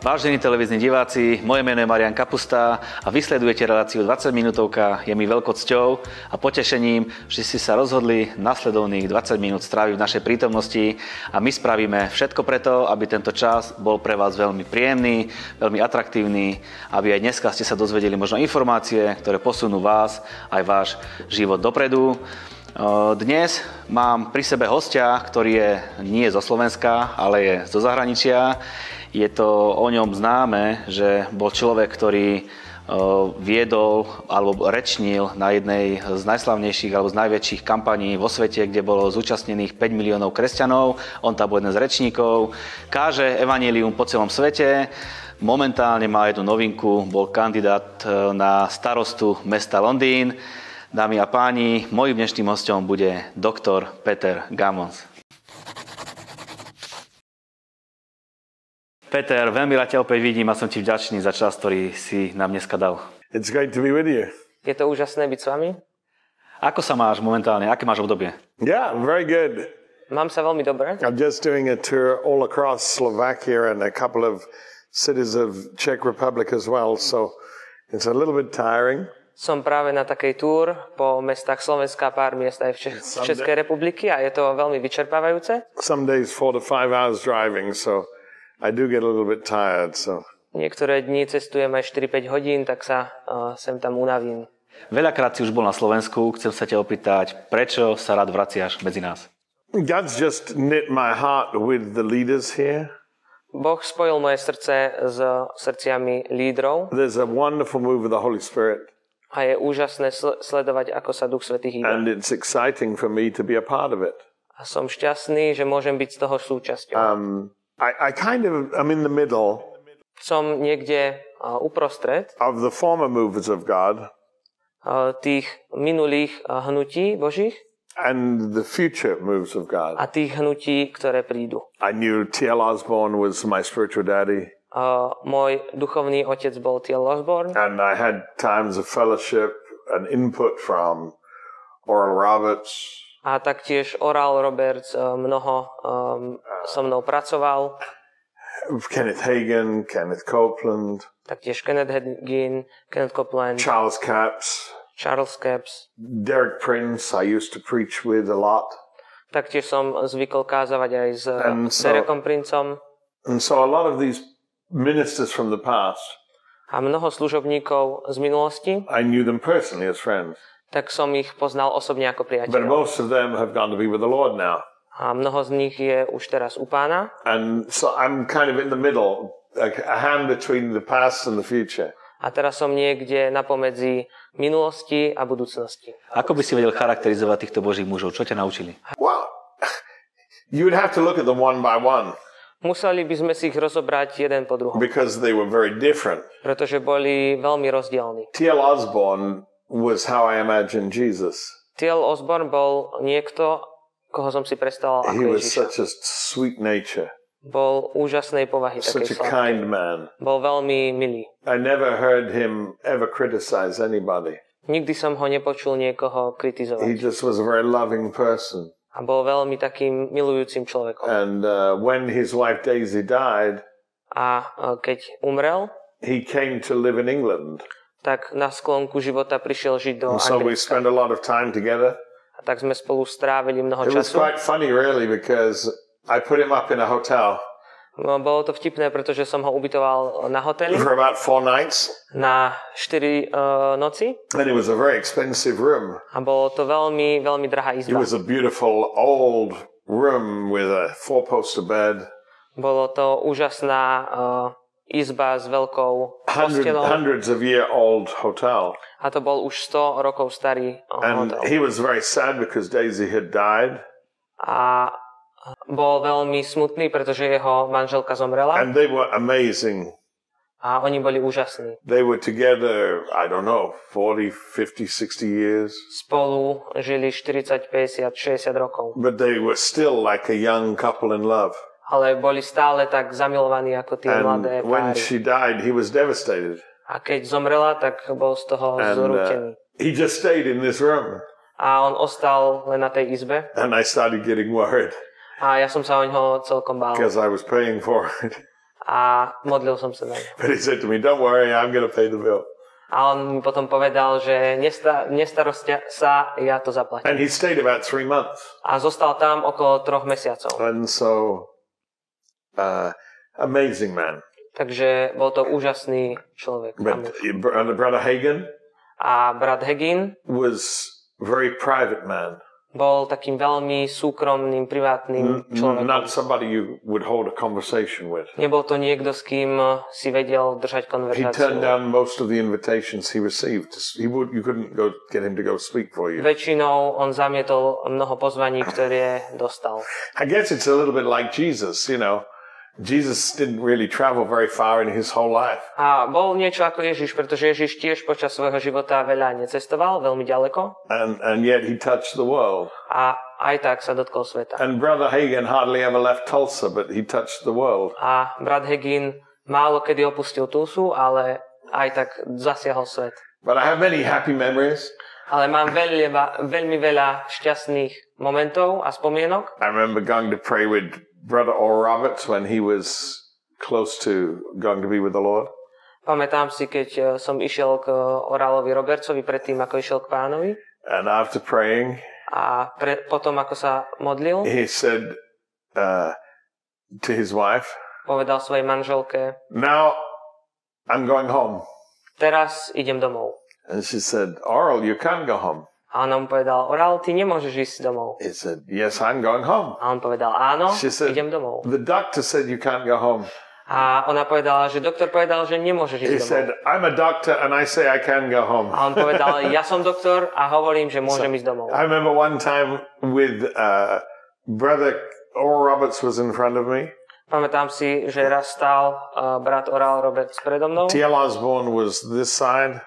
Vážení televízni diváci, moje meno je Marian Kapusta a vysledujete reláciu 20 minútovka. Je mi veľkou cťou a potešením, že ste sa rozhodli nasledovných 20 minút stráviť v našej prítomnosti a my spravíme všetko preto, aby tento čas bol pre vás veľmi príjemný, veľmi atraktívny, aby aj dneska ste sa dozvedeli možno informácie, ktoré posunú vás aj váš život dopredu. Dnes mám pri sebe hostia, ktorý je nie zo Slovenska, ale je zo zahraničia. Je to o ňom známe, že bol človek, ktorý viedol alebo rečnil na jednej z najslavnejších alebo z najväčších kampaní vo svete, kde bolo zúčastnených 5 miliónov kresťanov. On tam bol jeden z rečníkov. Káže evanílium po celom svete. Momentálne má jednu novinku, bol kandidát na starostu mesta Londýn. Dámy a páni, mojím dnešným hostom bude doktor Peter Gamons. Peter, veľmi rád ťa opäť vidím a som ti vďačný za čas, ktorý si nám dneska dal. It's great to be with you. Je to úžasné byť s vami. Ako sa máš momentálne? Aké máš obdobie? Yeah, very good. Mám sa veľmi dobre. I'm just doing a tour all across Slovakia and a couple of cities of Czech Republic as well, so it's a little bit tiring. Som práve na takej túr po mestách Slovenska pár miest aj v Čech- Českej republiky a je to veľmi vyčerpávajúce. Some days four to five hours driving, so I do get a little bit tired. So Niektoré dni cestujem aj 4-5 hodín, tak sa uh, sem tam unavím. Veľakrát si už bol na Slovensku, chcem sa ťa opýtať, prečo sa rád vraciaš medzi nás? God's just knit my heart with the leaders here. Boh spojil moje srdce s srdciami lídrov There's a wonderful move of the Holy Spirit, a je úžasné sl- sledovať, ako sa Duch Svetý hýba. and it's exciting for me to be a part of it. A som šťastný, že môžem byť z toho súčasťou. Um, I, I kind of am in the middle Som niekde uprostred of the former movers of God uh, tých minulých hnutí Božích and the future moves of God. a tých hnutí, ktoré prídu. I knew T.L. Osborne was my spiritual daddy, Uh, môj duchovný otec bol T.L. Osborne and I had times of fellowship and input from Oral Roberts, a taktiež Oral Roberts uh, mnoho um, so mnou pracoval, Kenneth Hagan, Kenneth Copeland, taktiež Kenneth Hagin, Kenneth Copeland, Charles Capps, Charles Capps. Derek Prince, I used to preach with a lot. Taktiež som zvykol kázavať aj s And uh, so- Derekom Princom And so a lot of these ministers from the past, a mnoho služobníkov z minulosti, I knew them personally as friends. Tak som ich poznal osobne ako But priateľov. most of them have gone to be with the Lord now. A mnoho z nich je už teraz u pána And so I'm kind of in the middle, like a hand between the past and the future. a teraz som niekde napomedzi minulosti a budúcnosti. Ako by si vedel charakterizovať týchto božích mužov? Čo ťa naučili? Well, you would have to look at them one by one Museli by sme si ich rozobrať jeden po druhom, because they were very different. pretože boli veľmi rozdielni. T.L. Osborne was how I imagined Jesus. T.L. Osborne bol niekto, koho som si predstavoval He ako was Ježiša. such a sweet nature, Bol úžasnej povahy, such a sladkej. kind man. Bol veľmi milý. I never heard him ever criticize anybody. Nikdy som ho nepočul niekoho He kritizovať. just was a very loving person. A bol veľmi takým milujúcim človekom. And uh, when his wife Daisy died, A e, keď umrel, he came to live in England. Tak na sklonku života prišiel žiť do And so we spent a lot of time together. A tak sme spolu strávili mnoho It was času. quite funny, really, because I put him up in a hotel No, bolo to vtipné, pretože som ho ubytoval na hoteli for about four nights, na 4 uh, noci and it was a very expensive room. a bolo to veľmi, veľmi drahá It izba. was a beautiful old room with a four-poster bed, Bolo to úžasná uh, izba s veľkou postelou hundreds of year old hotel. a to bol už 100 rokov starý uh, And hotel. he was very sad because Daisy had died, A bol veľmi smutný, pretože jeho manželka zomrela and they were amazing. a oni boli úžasní. They were together, I don't know, 40, 50, 60 years, Spolu žili 40, 50, 60 rokov. but they were still like a young couple in love. Ale boli stále tak zamilovaní ako tie mladé And when páry. she died, he was devastated. A keď zomrela, tak bol z toho And zrútený. uh, he just stayed in this room. A on ostal len na tej izbe And I started getting worried a ja som sa o ňoho celkom bál. because I was paying for it. a modlil som sa na ňo. But he said to me, Don't worry, I'm going to pay the bill. A on mi potom povedal, že nesta, nestarosti sa, ja to zaplatím. And he stayed about three months. A zostal tam okolo troch mesiacov. And so, uh, amazing man. Takže bol to úžasný človek. But and Brother Hagen A brat Hegin was a very private man. bol takým veľmi súkromným, privátnym človekom. Not somebody you would hold a conversation with. Nebol to niekto, s kým si vedel držať He turned down most of the invitations he received. He would, you couldn't go get him to go speak for you. Väčšinou on zamietol mnoho pozvaní, ktoré dostal. I guess it's a little bit like Jesus, you know. Jesus didn't really travel very far in his whole life. A bol niečo ako Ježiš, pretože Ježiš tiež počas svojho života veľa necestoval, veľmi ďaleko. And, and yet he touched the world. A aj tak sa dotkol sveta. And Brother Hagen hardly ever left Tulsa, but he touched the world. A brat Hegin málo kedy opustil Tulsu, ale aj tak zasiahol svet. But I have many happy memories. Ale mám veľa, veľmi veľa šťastných momentov a spomienok. I remember going to pray with Brother Oral Roberts when he was close to going to be with the Lord. Pamätám si, keď eh, som išiel k Oralovi Robertsovi predtým, ako išiel k pánovi. And after praying, A pre, potom, ako sa modlil, he said uh, to his wife, povedal svojej manželke, Now I'm going home. teraz idem domov. And she said, Oral, you can't go home. A ona mu povedal, Oral, ty nemôžeš ísť domov. He said, Yes, I'm going home. A on povedal, áno, She said, idem domov. The doctor said you can't go home. A ona povedala, že doktor povedal, že nemôžeš ísť He domov. said, I'm a doctor and I say I can go home. A on povedal, ja som doktor a hovorím, že môžem ísť domov. I remember one time with uh, Brother Oral Roberts was in front of me. Pamätám si, že raz stál uh, brat Oral Roberts predo mnou. T.L. Osborne was this side,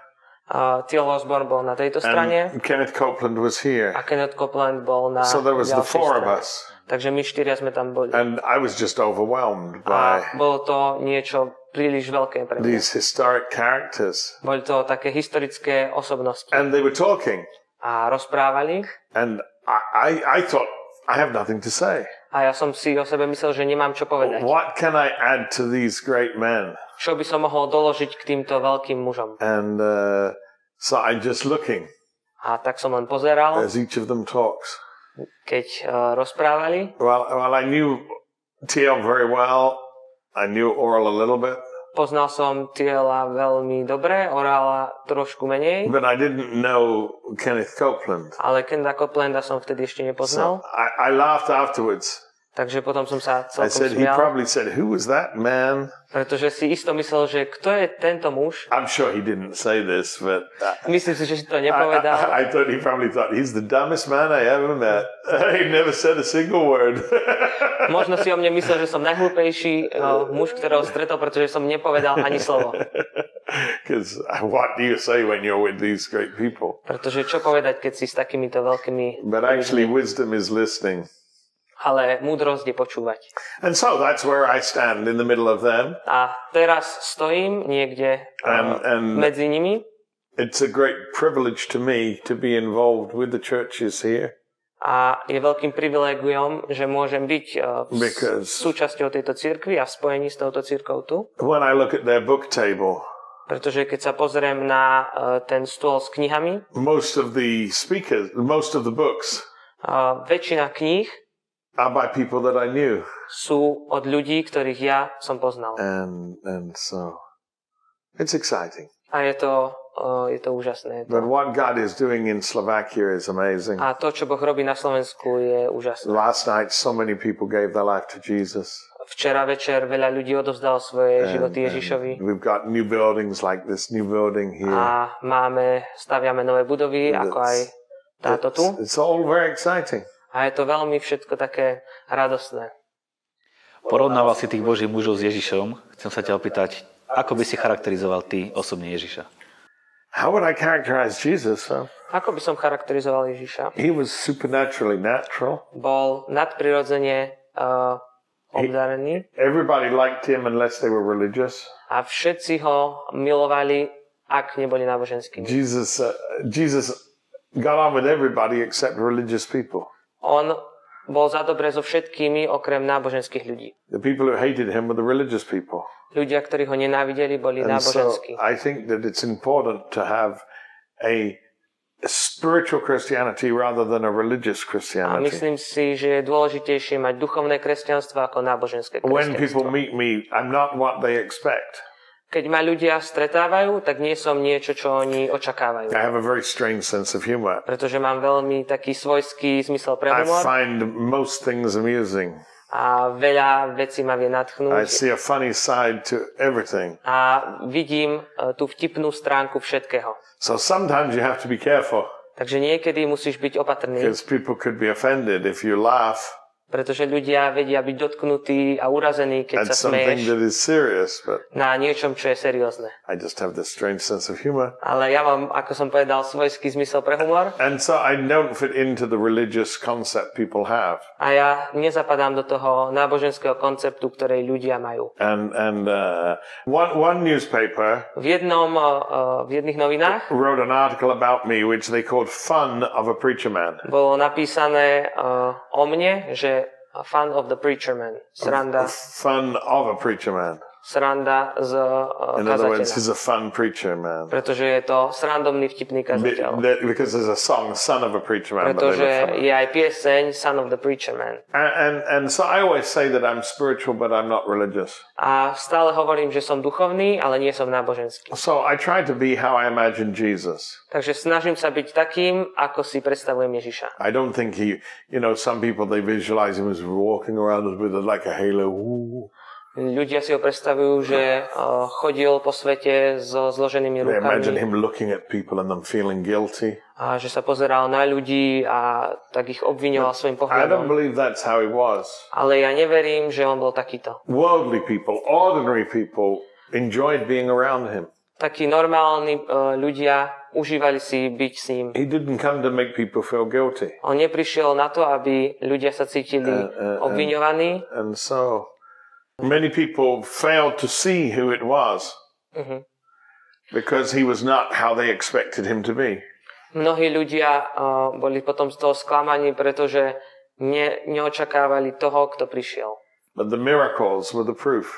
A Till Osborne bol na tejto strane and Kenneth Copeland was here. a Kenneth Copeland bol na So there was the four of strane. us. Takže my štyria sme tam boli. And I was just overwhelmed A by bolo to niečo príliš veľké pre mňa. these historic characters. Boli to také historické osobnosti. And they were talking. A rozprávali. And I, I, I thought, I have nothing to say. A ja som si o sebe myslel, že nemám čo povedať. What can I add to these great men? Čo by som mohol doložiť k týmto veľkým mužom. And uh, so I'm just looking A tak som len pozeral, as each of them talks. keď uh, rozprávali. Well, well, I knew TL very well. I knew Oral a little bit, Poznal som Tiela veľmi dobre, Orala trošku menej, but I didn't know Kenneth Copeland. ale Kenda Coplanda som vtedy ešte So nepoznal, I, I laughed afterwards. Takže potom som sa I celkom said, he smial, probably said, who was that man? pretože si isto myslel, že kto je tento muž. I'm sure he didn't say this, but uh, Myslím si, že si to I, nepovedal. I, I thought he probably thought he's the dumbest man I ever met. he never said a single word. Možno si o mne myslel, že som najhlúpejší uh, muž, ktorého stretol, pretože som nepovedal ani slovo. Because what do you say when you're with these great people? Pretože čo povedať, keď si s takýmito veľkými... But actually, wisdom is listening. Ale múdrosť je počúvať. And so that's where I stand in the middle of them. A teraz stojím niekde And, uh, and medzi nimi it's a great privilege to me to be involved with the churches here a je veľkým privilegiom, že môžem byť uh, súčasťou tejto cirkvi a v spojení s touto cirkou tu. when I look at their book table. Pretože keď sa pozriem na uh, ten stôl s knihami, Most of the speakers, most of the books uh, väčšina kníh are by people that I knew. sú od ľudí, ktorých ja som poznal. And, and so it's exciting. A je to, uh, je to úžasné. Je But what God is doing in Slovakia is amazing. A to, čo Boh robí na Slovensku, je úžasné. Last night, so many people gave their life to Jesus. Včera večer veľa ľudí odovzdalo svoje And- životy Ježišovi. we've got new buildings like this new building here. A máme, staviame nové budovy, ako aj táto tu. It's, it's all very exciting. A je to veľmi všetko také radosné. Porovnával si tých božích mužov s Ježišom. Chcem sa ťa opýtať, ako by si charakterizoval ty osobne Ježiša? How would I characterize Jesus? Huh? Ako by som charakterizoval Ježiša? He was supernaturally natural. Bol nadprirodzene uh, obdarený Everybody liked him unless they were religious. a všetci ho milovali, ak neboli náboženskí. Jesus, uh, Jesus got on with everybody except religious people. On bol za dobre so všetkými okrem náboženských ľudí. The people who hated him were the religious people. Ľudia, ktorí ho nenávideli, boli And so náboženskí. I think that it's important to have a spiritual Christianity rather than a religious A Christianity. myslím si, že je dôležitejšie mať duchovné kresťanstvo ako náboženské When people kresťanstvo. meet me, I'm not what they expect. Keď ma ľudia stretávajú, tak nie som niečo, čo oni očakávajú. I have a very strange sense of humor. Pretože mám veľmi taký svojský zmysel pre I humor find most things amusing. a veľa vecí ma vie I natchnúť see a funny side to everything. a vidím e, tú vtipnú stránku všetkého. So sometimes you have to be careful Takže niekedy musíš byť opatrný, because people could be offended if you laugh pretože ľudia vedia byť dotknutí a urazení, keď at sa smeješ that is serious. But na niečom, čo je seriózne. I just have this strange sense of humor. Ale ja mám, ako som povedal, svojský zmysel pre humor And so I don't fit into the religious concept people have. a ja nezapadám do toho náboženského konceptu, ktorej ľudia majú. And and uh, one one newspaper V jednom, uh, v jedných novinách wrote an article about me, which they called "Fun of a Preacher Man." bolo napísané uh, o mne, že a fan of the preacher man, sranda, Fun of a preacher man. Sranda z uh, In other words, he's a fun preacher man. Pretože je to srandomný vtipný Be- kazateľ. that- Because there's a song, "Son of a Preacher Man." Pretože je aj pieseň Son of the Preacher Man. And, and and so I always say that I'm spiritual, but I'm not religious. A stále hovorím, že som duchovný, ale nie som náboženský. So I try to be how I imagine Jesus. Takže snažím sa byť takým, ako si predstavujem Ježiša. I don't think he, you know, some people they visualize him as walking around with like a halo. Ooh. Ľudia si ho predstavujú, že uh, chodil po svete so zloženými They imagine rukami him looking at people and them feeling guilty. a že sa pozeral na ľudí a tak ich obviňoval svojim I don't pohľadom. believe that's how he was. Ale ja neverím, že on bol takýto. Worldly people, ordinary people enjoyed being around him. Takí normálni uh, ľudia užívali si byť s ním. He didn't come to make people feel guilty. On neprišiel na to, aby ľudia sa cítili Uh, uh, obviňovaní. And so many people failed to see who it was Mhm. because he was not how they expected him to be. Mnohí ľudia uh, boli potom z toho sklamaní, pretože ne, neočakávali toho, kto prišiel. But the miracles were the proof.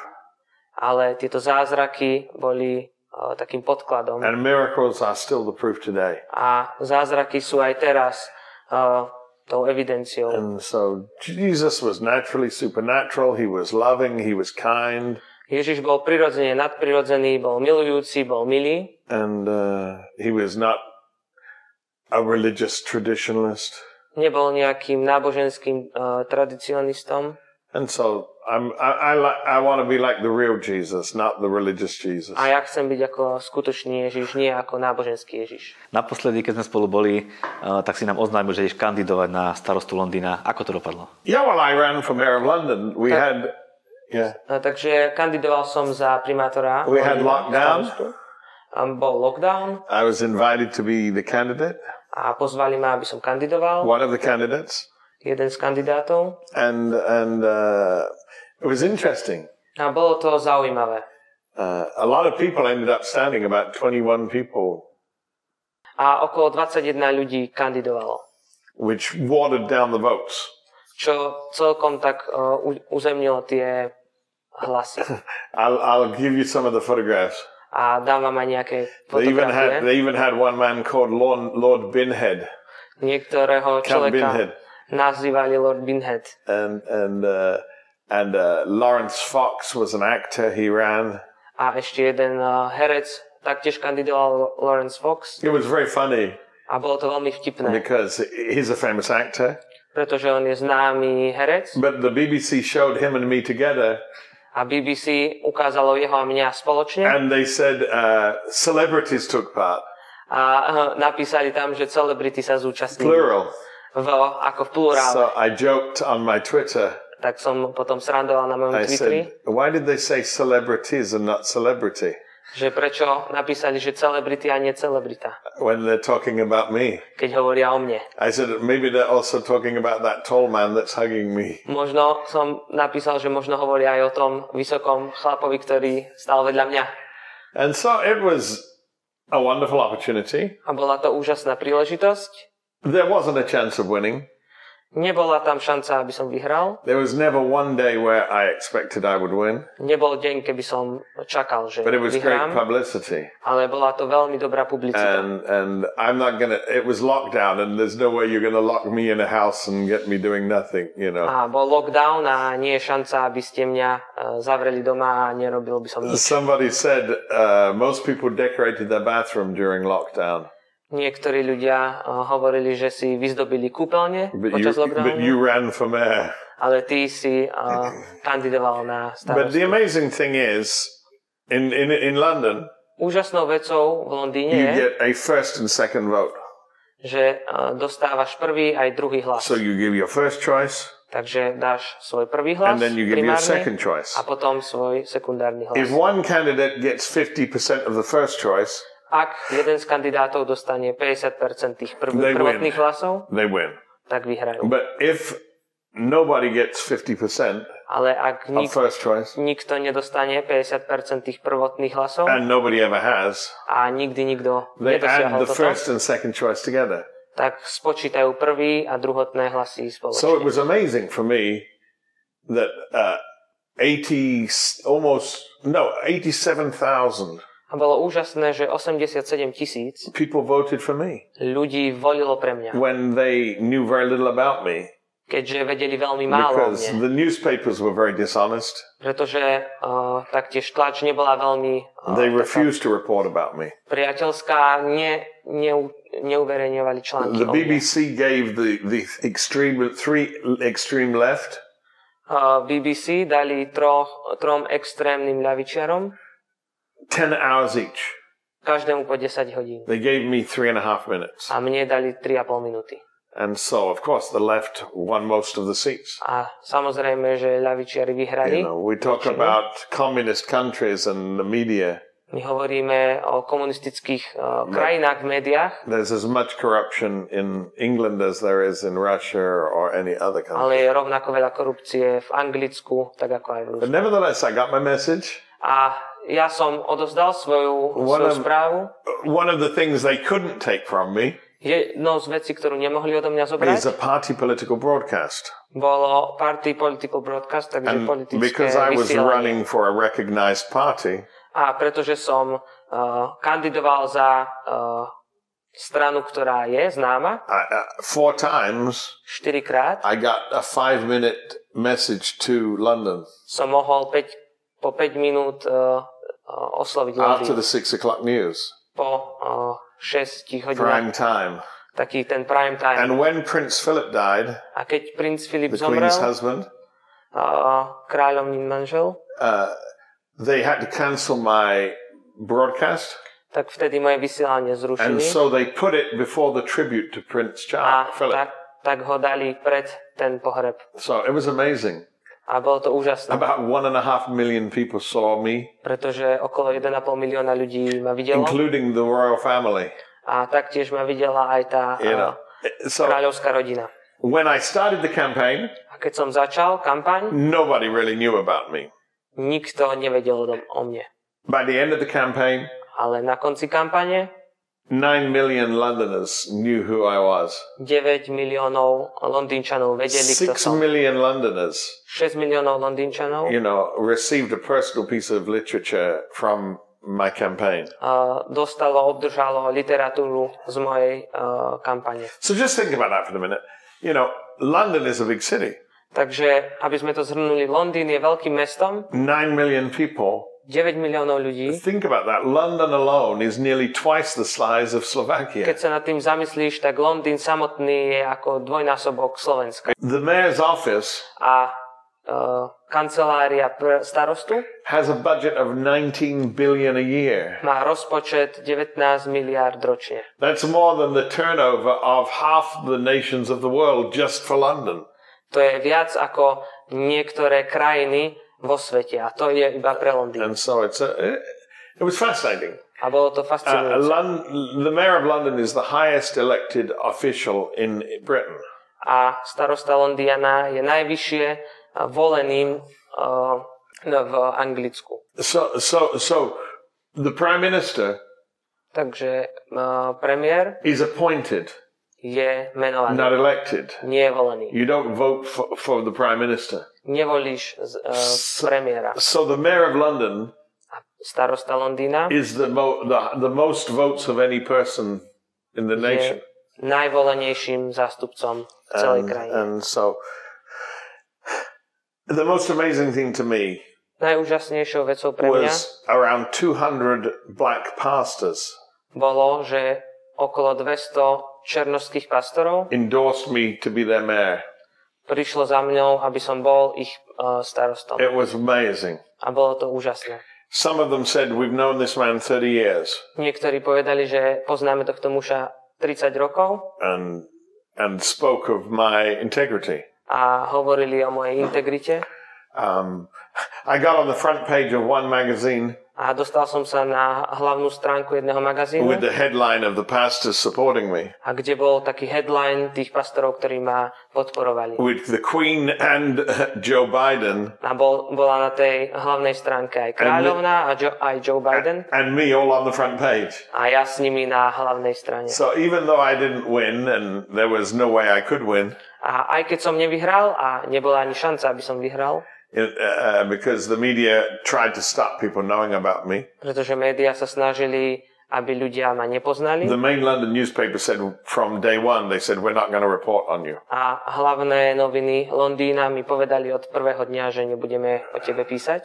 Ale tieto zázraky boli uh, takým podkladom. And miracles are still the proof today. A zázraky sú aj teraz uh, tou evidenciou. And so Jesus was naturally supernatural. He was loving. He was kind. Ježiš bol prirodzene nadprirodzený, bol milujúci, bol milý. And uh, he was not a religious traditionalist. Nebol nejakým náboženským uh, tradicionistom. And so I'm, I, I, li- I want to be like the real Jesus, not the religious Jesus. A ja chcem byť ako skutočný Ježiš, nie ako náboženský Ježiš. Naposledy, keď sme spolu boli, uh, tak si nám oznámil, že ideš kandidovať na starostu Londýna. Ako to dopadlo? Yeah, well, I ran for mayor of London. We had, yeah, No, takže kandidoval som za primátora. We had Londýna, lockdown. starostu. Um, bol lockdown I was invited to be the candidate, a pozvali ma, aby som kandidoval. one of the candidates, Jeden z kandidátov. and and uh, it was interesting. A bolo to zaujímavé. Uh, a lot of people ended up standing, about 21 people, A okolo 21 ľudí kandidovalo. which watered down the votes. Čo celkom tak uh, uzemnilo tie hlasy. I'll, I'll give you some of the photographs. A dám vám aj nejaké They even had fotografie. they even had one man called Lord, Lord Binhead, Niektorého Count človeka Binhead, nazývali Lord Binhead. and and uh, and uh, Lawrence Fox was an actor. He ran. A ešte jeden uh, herec taktiež kandidoval Lawrence Fox. It was very funny A bolo to veľmi vtipné, because he's a famous actor. pretože on je známy herec But the BBC showed him and me together, a BBC ukázalo jeho a mňa spoločne and they said uh, celebrities took part, a uh, napísali tam, že celebrity sa zúčastnili plural. V, ako v plurále. So I joked on my Twitter. tak som potom srandoval na mojom I Twitteri, said, "Why did they say celebrities and not celebrity že prečo napísali, že celebrity a nie celebrita, when they're talking about me?" keď hovoria o mne. I said, "Maybe they're also talking about that tall man that's hugging me." Možno som napísal, že možno hovoria aj o tom vysokom chlapovi, ktorý stal vedľa mňa. And so it was a wonderful opportunity. A bola to úžasná príležitosť. There wasn't a chance of winning. Nebola tam šanca, aby som vyhral. There was never one day where I expected I would win, Nebol deň, keby som čakal, že but it was great vyhrám, publicity. ale bola to veľmi dobrá publicita. And and I'm not gonna. It was lockdown, and there's no way you're gonna lock me in a house and get me doing nothing. You know. A bol lockdown a nie je šanca, aby ste mňa eh, zavreli doma a nerobil by som nič. Somebody said uh, most people decorated their bathroom during lockdown, Niektorí ľudia eh, hovorili, že si vyzdobili kúpeľne but you počas but lockdownu, you ran for mayor. ale ty si uh, kandidoval na But the starostu. amazing thing is, in in in London, Úžasnou vecou v Londýne you get a first and second vote. že uh, dostávaš prvý aj druhý hlas. So you give your first choice, Takže dáš svoj prvý hlas and then you give your primárny second choice. a potom svoj sekundárny hlas. If one candidate gets 50% of the first choice, Ak jeden z kandidátov dostane 50% tých prv- They win. prvotných hlasov, they win. tak vyhrajú. But if nobody gets 50% Ale ak nik- first choice, nikto nedostane 50% tých prvotných hlasov and nobody ever has, a nikdy nikto they add the toto, first and second choice together. tak spočítajú prvý a druhotné hlasy So spoločne. it was amazing for me that uh, 80, almost, no, 87,000 A bolo úžasné, že 87 tisíc people voted for me ľudí volilo pre mňa, when they knew very little about me keďže vedeli veľmi málo o because mne. the newspapers were very dishonest. Pretože uh, taktiež tlač nebola veľmi uh, They refused to report about me. priateľská, ne, ne, neuverejňovali články The o. BBC gave the, the extreme three extreme left Uh, BBC dali troch, trom extrémnym ľavičiarom, 10 hours each. každému po 10 hodín. They gave me three and a half minutes. A mne dali 3,5 minúty. And so, of course, the left won most of the seats. A samozrejme, že ľavičiari vyhrali. You know, we talk about communist countries and the media. My hovoríme o komunistických uh, krajinách v médiách, There's as much corruption in England as there is in Russia or any other country. ale je rovnako veľa korupcie v Anglicku, tak ako aj v But Rusku. nevertheless, I got my message. A ja som odozdal svoju, One svoju of- správu. One of the things they couldn't take from me Jednou z vecí, ktorú nemohli odo mňa is zobrať, a party political broadcast. bolo Party Political Broadcast, takže And politické because I was vysielanie. running for a recognized party, A pretože som uh, kandidoval za uh, stranu, ktorá je známa, I, uh, four times štyrikrát, I got a five minute message to London som mohol 5, po 5 minút uh, uh, after the six o'clock news, Po uh, 6 hodinách, prime time. taký ten prime time. And when Prince Philip died, A keď princ Filip the zomrel, Queen's husband, uh, kráľovnín manžel, uh, they had to cancel my broadcast. tak vtedy moje vysielanie And so they put it before the tribute to Prince a Charles Philip. tak, tak ho dali pred ten pohreb. So it was amazing. A bolo to úžasné, About one and a half million people saw me, pretože okolo 1,5 milióna ľudí ma videlo including the royal family. a taktiež ma videla aj tá You know. uh, So kráľovská rodina. when I started the campaign, A keď som začal kampaň, nobody really knew about me. nikto nevedel o mne. By the end of the campaign, Ale na konci kampane nine million Londoners knew who I was. 9 miliónov Londýnčanov vedeli, kto Six som. million Londoners, 6 miliónov Londýnčanov you know, received a personal piece of literature from my campaign. uh, dostalo, obdržalo literatúru z mojej uh, kampane. So just think about that for a minute. You know, London is a big city. Takže, aby sme to zhrnuli, Londýn je veľkým mestom, Nine million people. 9 miliónov ľudí. Think about that. London alone is nearly twice the size of Slovakia. Keď sa nad tým zamyslíš, tak Londýn samotný je ako dvojnásobok Slovenska. The mayor's office A uh, kancelária pr- starostu has a budget of 19 billion a year. má rozpočet 19 miliárd ročne. That's more than the turnover of half the nations of the world just for London. To je viac ako niektoré krajiny vo svete a to je iba pre Londýn. And so it's a, it, was fascinating. A bolo to Uh, fascinujúce. Lon- the mayor of London is the highest elected official in Britain. A starosta Londiana je najvyššie uh, voleným uh, v Anglicku. So, so, so the prime minister Takže uh, premiér is appointed. Je menovaný, not elected. nie je volený. You don't vote for, for the prime minister. Nevolíš uh, premiéra. So the mayor of London starosta Londýna is the, mo- the, the most votes of any person in the nation. najvolenejším zástupcom v celej And, krajine. and so the most amazing thing to me Najúžasnejšou vecou pre mňa was around 200 black pastors bolo, že okolo 200 černovských pastorov endorsed me to be their mayor. prišlo za mňou, aby som bol ich uh, starostom. It was amazing. A bolo to úžasné. Some of them said, We've known this man 30 years. Niektorí povedali, že poznáme tohto muža 30 rokov and and spoke of my integrity. a hovorili o mojej integrite. Um, I got on the front page of one magazine A dostal som sa na hlavnú stránku jedného magazínu, with the headline of the pastors supporting me, a kde bol taký headline tých pastorov, ktorí ma podporovali. with the Queen and uh, Joe Biden A bol, bola na tej hlavnej stránke aj kráľovná a jo, aj Joe Biden and me all on the front page. a ja s nimi na hlavnej strane. So even though I didn't win and there was no way I could win, A aj keď som nevyhral a nebola ani šanca, aby som vyhral, it, uh, because the media tried to stop people knowing about me, pretože médiá sa snažili, aby ľudia ma nepoznali the main London newspaper said from day one, they said, We're not going to report on you. a hlavné noviny Londýna mi povedali od prvého dňa, že nebudeme o tebe písať.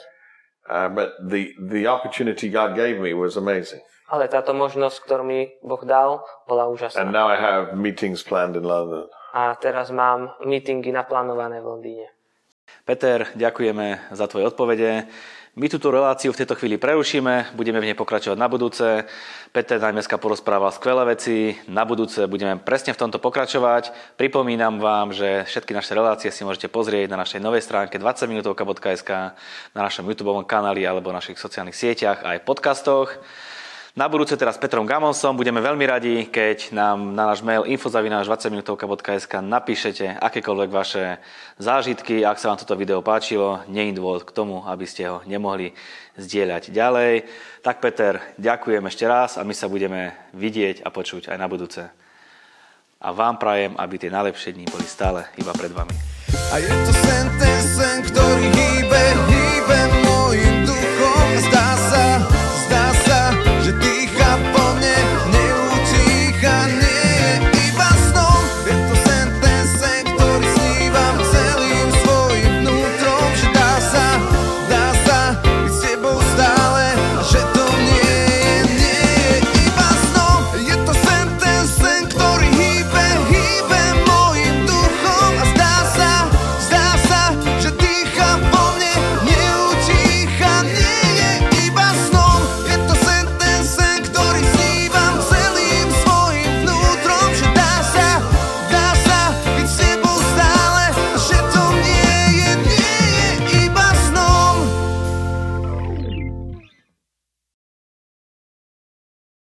Uh, but the, the opportunity God gave me was amazing. Ale táto možnosť, ktorú mi Boh dal, bola And úžasná. now I have meetings planned in London. A teraz mám meetingy naplánované v Londýne. Peter, ďakujeme za tvoje odpovede. My túto reláciu v tejto chvíli prerušíme, budeme v nej pokračovať na budúce. Peter nám dneska porozprával skvelé veci, na budúce budeme presne v tomto pokračovať. Pripomínam vám, že všetky naše relácie si môžete pozrieť na našej novej stránke 20minutovka.sk, na našom YouTube kanáli alebo našich sociálnych sieťach a aj podcastoch. Na budúce teraz s Petrom Gamonsom budeme veľmi radi, keď nám na náš mail infozavináš20minutovka.sk napíšete akékoľvek vaše zážitky. Ak sa vám toto video páčilo, nie je dôvod k tomu, aby ste ho nemohli zdieľať ďalej. Tak Peter, ďakujem ešte raz a my sa budeme vidieť a počuť aj na budúce. A vám prajem, aby tie najlepšie dni boli stále iba pred vami. A je to sen, ten sen, ktorý hýbe, hýbe